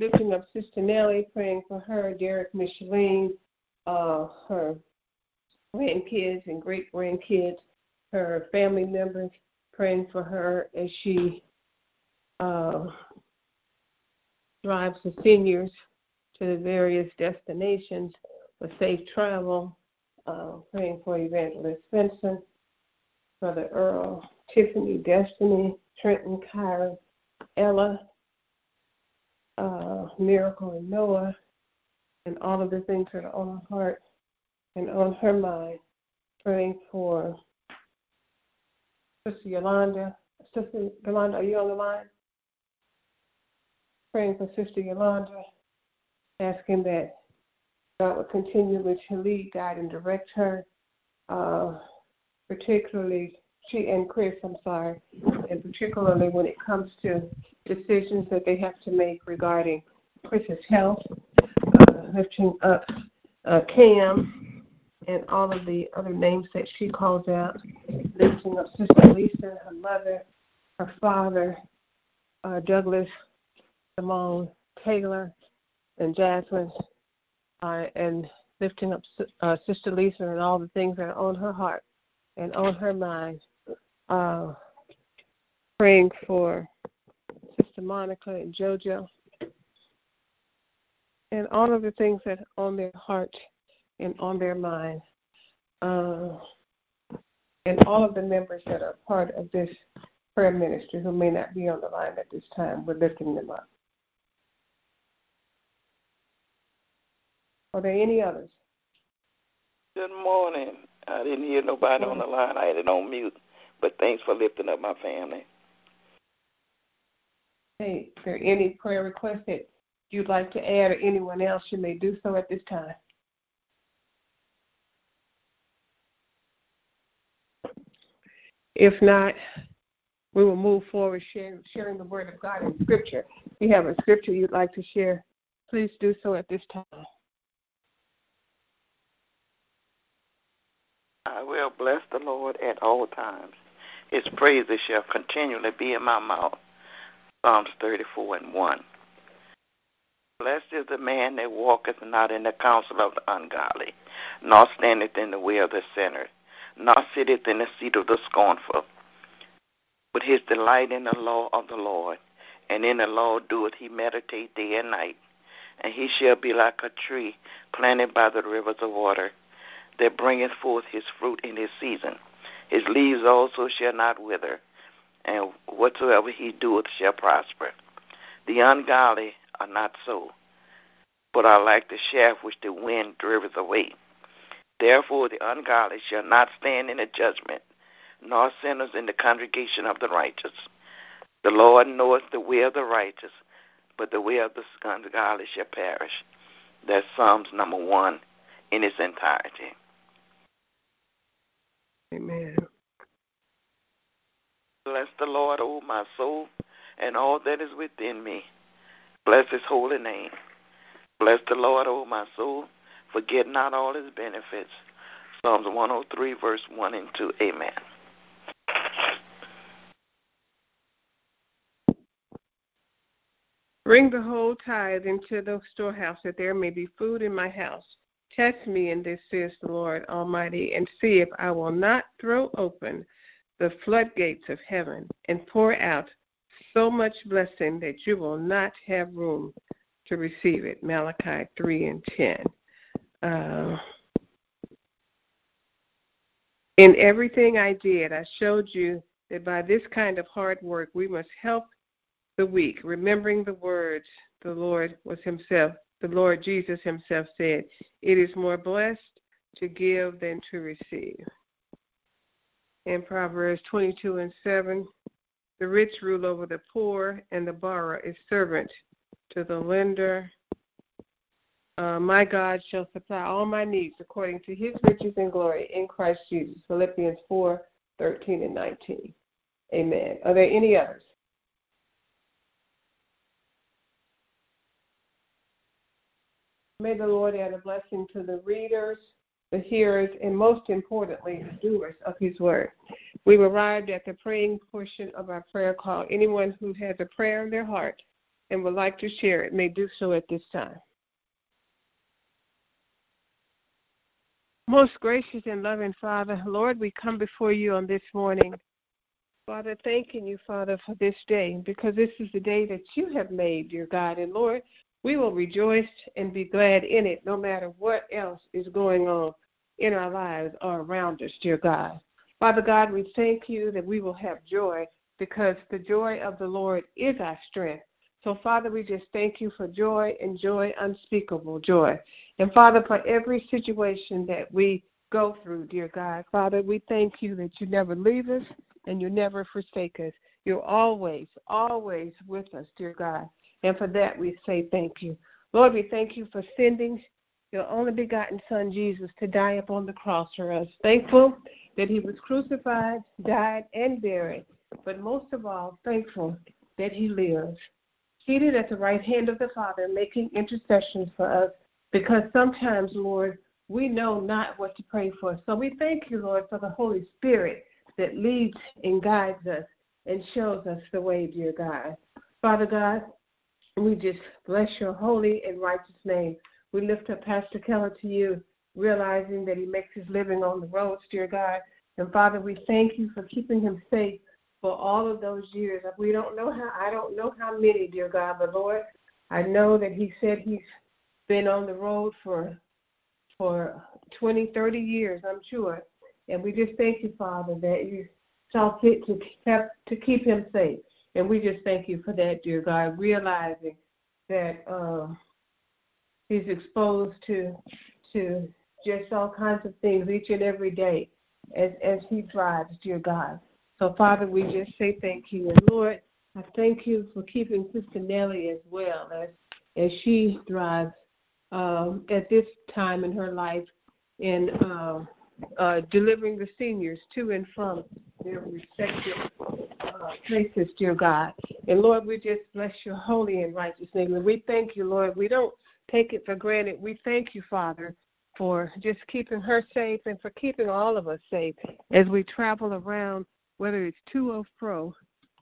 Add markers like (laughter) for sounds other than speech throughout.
Lifting up Sister Nellie, praying for her, Derek Micheline, uh, her grandkids and great grandkids, her family members, praying for her as she uh, drives the seniors to the various destinations for safe travel, uh, praying for Evangelist Vincent, Brother Earl, Tiffany, Destiny, Trenton, Kyra, Ella, uh, Miracle, and Noah, and all of the things that are on her heart and on her mind, praying for Sister Yolanda. Sister Yolanda, are you on the line? Praying for Sister Yolanda, asking that God would continually to lead, guide, and direct her, uh, particularly she and Chris, I'm sorry, and particularly when it comes to decisions that they have to make regarding Chris's health, uh, lifting up uh, Cam, and all of the other names that she calls out, lifting up Sister Lisa, her mother, her father, uh, Douglas, Simone, Taylor, and Jasmine, uh, and lifting up uh, Sister Lisa and all the things that are on her heart and on her mind. Uh, praying for Sister Monica and JoJo, and all of the things that are on their heart and on their mind, uh, and all of the members that are part of this prayer ministry who may not be on the line at this time, we're lifting them up. Are there any others? Good morning. I didn't hear nobody on the line. I had it on mute. But thanks for lifting up my family. Hey, is there any prayer requests that you'd like to add or anyone else, you may do so at this time. If not, we will move forward sharing, sharing the word of God in Scripture. If you have a scripture you'd like to share, please do so at this time. I will bless the Lord at all times. His praises shall continually be in my mouth. Psalms 34 and 1. Blessed is the man that walketh not in the counsel of the ungodly, nor standeth in the way of the sinner, nor sitteth in the seat of the scornful. But his delight in the law of the Lord, and in the law doeth he meditate day and night. And he shall be like a tree planted by the rivers of water, that bringeth forth his fruit in his season. His leaves also shall not wither, and whatsoever he doeth shall prosper. The ungodly are not so, but are like the shaft which the wind driveth away. Therefore the ungodly shall not stand in the judgment, nor sinners in the congregation of the righteous. The Lord knoweth the way of the righteous, but the way of the ungodly shall perish. That's Psalms number one in its entirety. Amen. Bless the Lord, O my soul, and all that is within me. Bless his holy name. Bless the Lord, O my soul. Forget not all his benefits. Psalms 103, verse 1 and 2. Amen. Bring the whole tithe into the storehouse, that there may be food in my house. Test me in this, says the Lord Almighty, and see if I will not throw open the floodgates of heaven and pour out so much blessing that you will not have room to receive it. Malachi 3 and 10. Uh, in everything I did, I showed you that by this kind of hard work, we must help the weak, remembering the words the Lord was Himself, the Lord Jesus Himself said, It is more blessed to give than to receive. In Proverbs 22 and 7, the rich rule over the poor, and the borrower is servant to the lender. Uh, my God shall supply all my needs according to his riches and glory in Christ Jesus. Philippians 4 13 and 19. Amen. Are there any others? May the Lord add a blessing to the readers, the hearers, and most importantly, the doers of His word. We've arrived at the praying portion of our prayer call. Anyone who has a prayer in their heart and would like to share it may do so at this time. Most gracious and loving Father, Lord, we come before you on this morning. Father, thanking you, Father, for this day, because this is the day that you have made, dear God. And Lord, we will rejoice and be glad in it, no matter what else is going on in our lives or around us, dear God. Father God, we thank you that we will have joy because the joy of the Lord is our strength. So, Father, we just thank you for joy and joy, unspeakable joy. And, Father, for every situation that we go through, dear God, Father, we thank you that you never leave us and you never forsake us. You're always, always with us, dear God. And for that, we say thank you. Lord, we thank you for sending your only begotten Son, Jesus, to die upon the cross for us. Thankful that he was crucified, died, and buried. But most of all, thankful that he lives. Seated at the right hand of the Father, making intercessions for us, because sometimes, Lord, we know not what to pray for. So we thank you, Lord, for the Holy Spirit that leads and guides us and shows us the way, dear God. Father God, we just bless your holy and righteous name. We lift up Pastor Keller to you, realizing that he makes his living on the roads, dear God. And Father, we thank you for keeping him safe for all of those years. We don't know how I don't know how many, dear God, but Lord, I know that he said he's been on the road for for 20, 30 years, I'm sure. And we just thank you, Father, that you saw fit to keep, to keep him safe. And we just thank you for that, dear God, realizing that uh, he's exposed to to just all kinds of things each and every day as as he drives, dear God. So Father, we just say thank you. And Lord, I thank you for keeping Sister Nellie as well as as she drives um, at this time in her life in uh, uh, delivering the seniors to and from their respective uh, places, dear God. And Lord, we just bless your holy and righteous name. And we thank you, Lord. We don't take it for granted. We thank you, Father, for just keeping her safe and for keeping all of us safe as we travel around, whether it's to or fro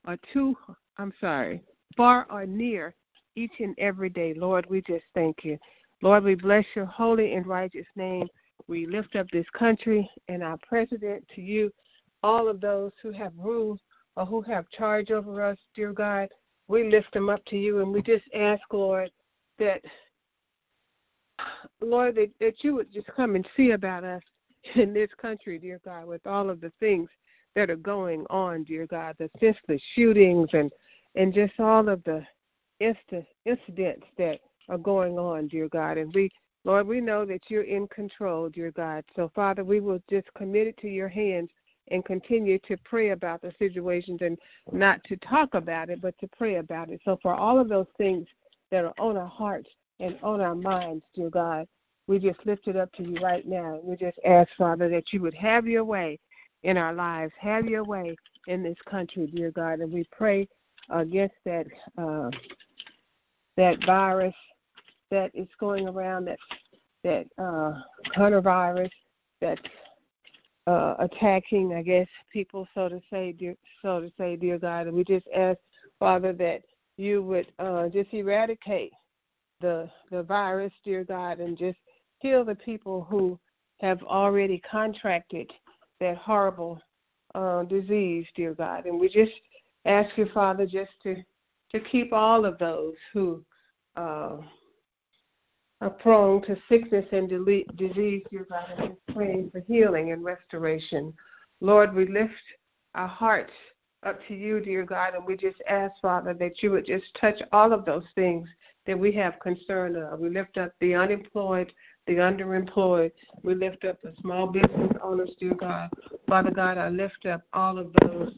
or to, I'm sorry, far or near each and every day. Lord, we just thank you. Lord, we bless your holy and righteous name. We lift up this country and our president to you, all of those who have ruled or who have charge over us, dear God. We lift them up to you and we just ask, Lord, that Lord, that, that you would just come and see about us (laughs) in this country, dear God, with all of the things that are going on, dear God, the senseless shootings and and just all of the incidents that are going on, dear God. And we Lord, we know that you're in control, dear God. So, Father, we will just commit it to your hands and continue to pray about the situations and not to talk about it, but to pray about it. So, for all of those things that are on our hearts and on our minds, dear God, we just lift it up to you right now. We just ask, Father, that you would have your way in our lives, have your way in this country, dear God. And we pray against that uh, that virus that is going around that that uh, coronavirus that's uh, attacking, I guess, people, so to say, dear, so to say, dear God, and we just ask, Father, that you would uh, just eradicate the the virus, dear God, and just heal the people who have already contracted that horrible uh, disease, dear God, and we just ask you, Father, just to to keep all of those who uh, are prone to sickness and disease, dear God, just praying for healing and restoration. Lord, we lift our hearts up to you, dear God, and we just ask, Father, that you would just touch all of those things that we have concern of. We lift up the unemployed, the underemployed. We lift up the small business owners, dear God. Father God, I lift up all of those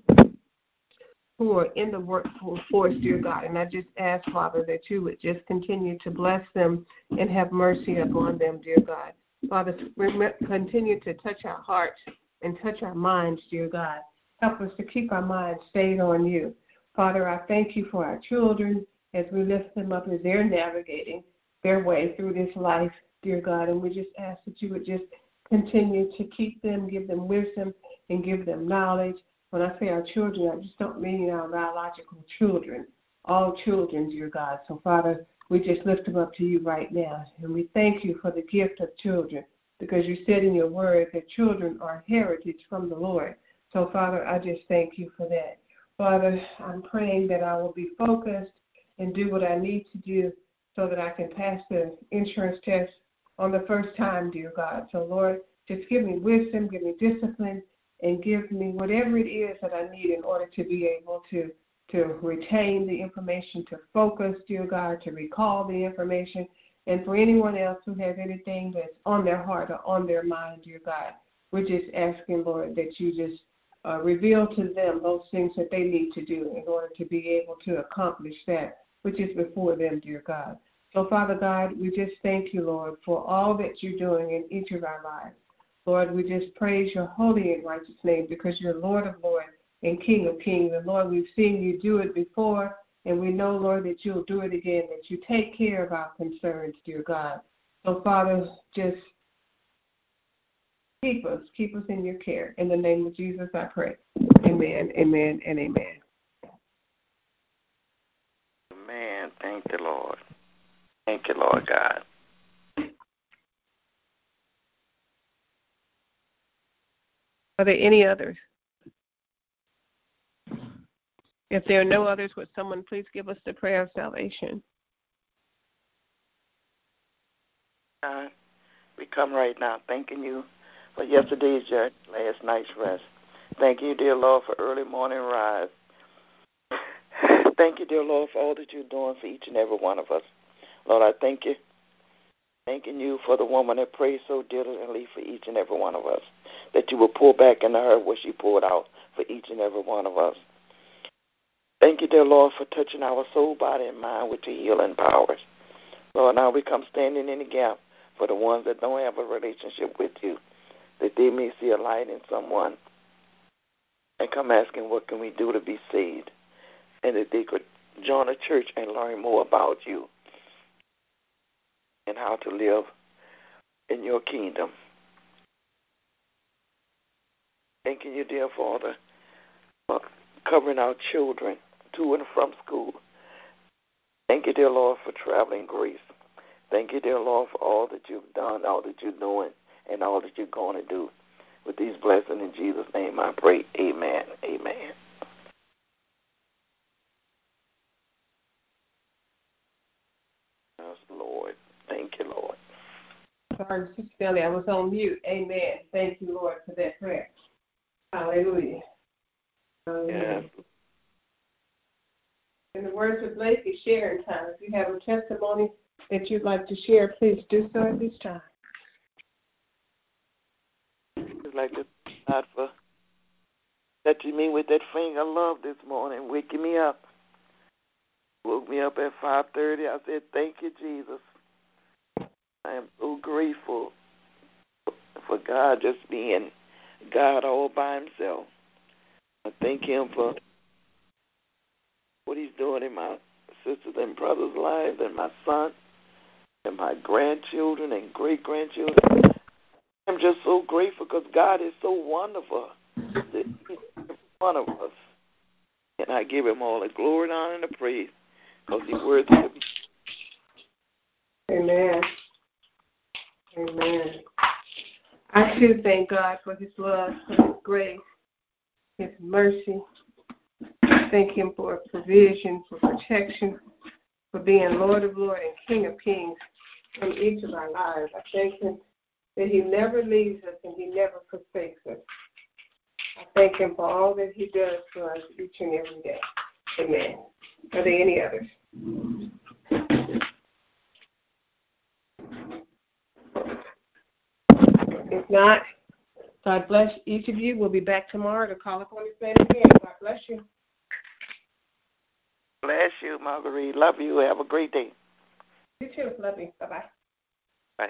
who are in the workforce, dear God. And I just ask, Father, that you would just continue to bless them and have mercy upon them, dear God. Father, continue to touch our hearts and touch our minds, dear God. Help us to keep our minds stayed on you. Father, I thank you for our children as we lift them up as they're navigating their way through this life, dear God. And we just ask that you would just continue to keep them, give them wisdom, and give them knowledge when I say our children, I just don't mean our biological children, all children, dear God. So, Father, we just lift them up to you right now. And we thank you for the gift of children because you said in your word that children are heritage from the Lord. So, Father, I just thank you for that. Father, I'm praying that I will be focused and do what I need to do so that I can pass the insurance test on the first time, dear God. So, Lord, just give me wisdom, give me discipline, and give me whatever it is that I need in order to be able to to retain the information, to focus, dear God, to recall the information, and for anyone else who has anything that's on their heart or on their mind, dear God, we're just asking, Lord, that you just uh, reveal to them those things that they need to do in order to be able to accomplish that which is before them, dear God. So, Father God, we just thank you, Lord, for all that you're doing in each of our lives. Lord, we just praise your holy and righteous name because you're Lord of Lords and King of Kings. And Lord, we've seen you do it before, and we know, Lord, that you'll do it again, that you take care of our concerns, dear God. So, Father, just keep us, keep us in your care. In the name of Jesus, I pray. Amen, amen, and amen. Amen. Thank you, Lord. Thank you, Lord God. Are there any others? If there are no others, would someone please give us the prayer of salvation? God, we come right now thanking you for yesterday's journey, last night's rest. Thank you, dear Lord, for early morning rise. Thank you, dear Lord, for all that you're doing for each and every one of us. Lord, I thank you. Thanking you for the woman that prays so diligently for each and every one of us. That you will pour back into her what she poured out for each and every one of us. Thank you, dear Lord, for touching our soul, body, and mind with your healing powers. Lord, now we come standing in the gap for the ones that don't have a relationship with you, that they may see a light in someone and come asking what can we do to be saved, and that they could join a church and learn more about you and how to live in your kingdom. Thanking you, dear Father, for covering our children to and from school. Thank you, dear Lord, for traveling grace. Thank you, dear Lord, for all that you've done, all that you're doing, and all that you're going to do. With these blessings in Jesus' name, I pray. Amen. Amen. Yes, Lord. Thank you, Lord. Sorry, Sister I was on mute. Amen. Thank you, Lord, for that prayer. Hallelujah. Hallelujah. Yes. In the words of Blake, it's sharing time. If you have a testimony that you'd like to share, please do so at this time. I'd like to God for touching me with that finger of love this morning, waking me up. Woke me up at 5.30. I said, thank you, Jesus. I am so grateful for God just being God all by himself. I thank him for what he's doing in my sisters and brothers' lives and my son and my grandchildren and great-grandchildren. I'm just so grateful because God is so wonderful and every one of us. And I give him all the glory and honor and the praise because he's worthy to be. Amen. Amen. I too thank God for his love, for his grace, his mercy. Thank him for provision, for protection, for being Lord of Lords and King of Kings in each of our lives. I thank him that he never leaves us and he never forsakes us. I thank him for all that he does for us each and every day. Amen. Are there any others? If not, God bless each of you. We'll be back tomorrow to call upon his name again. God bless you. Bless you, Marguerite. Love you. Have a great day. You too. Love you. Bye bye. Bye.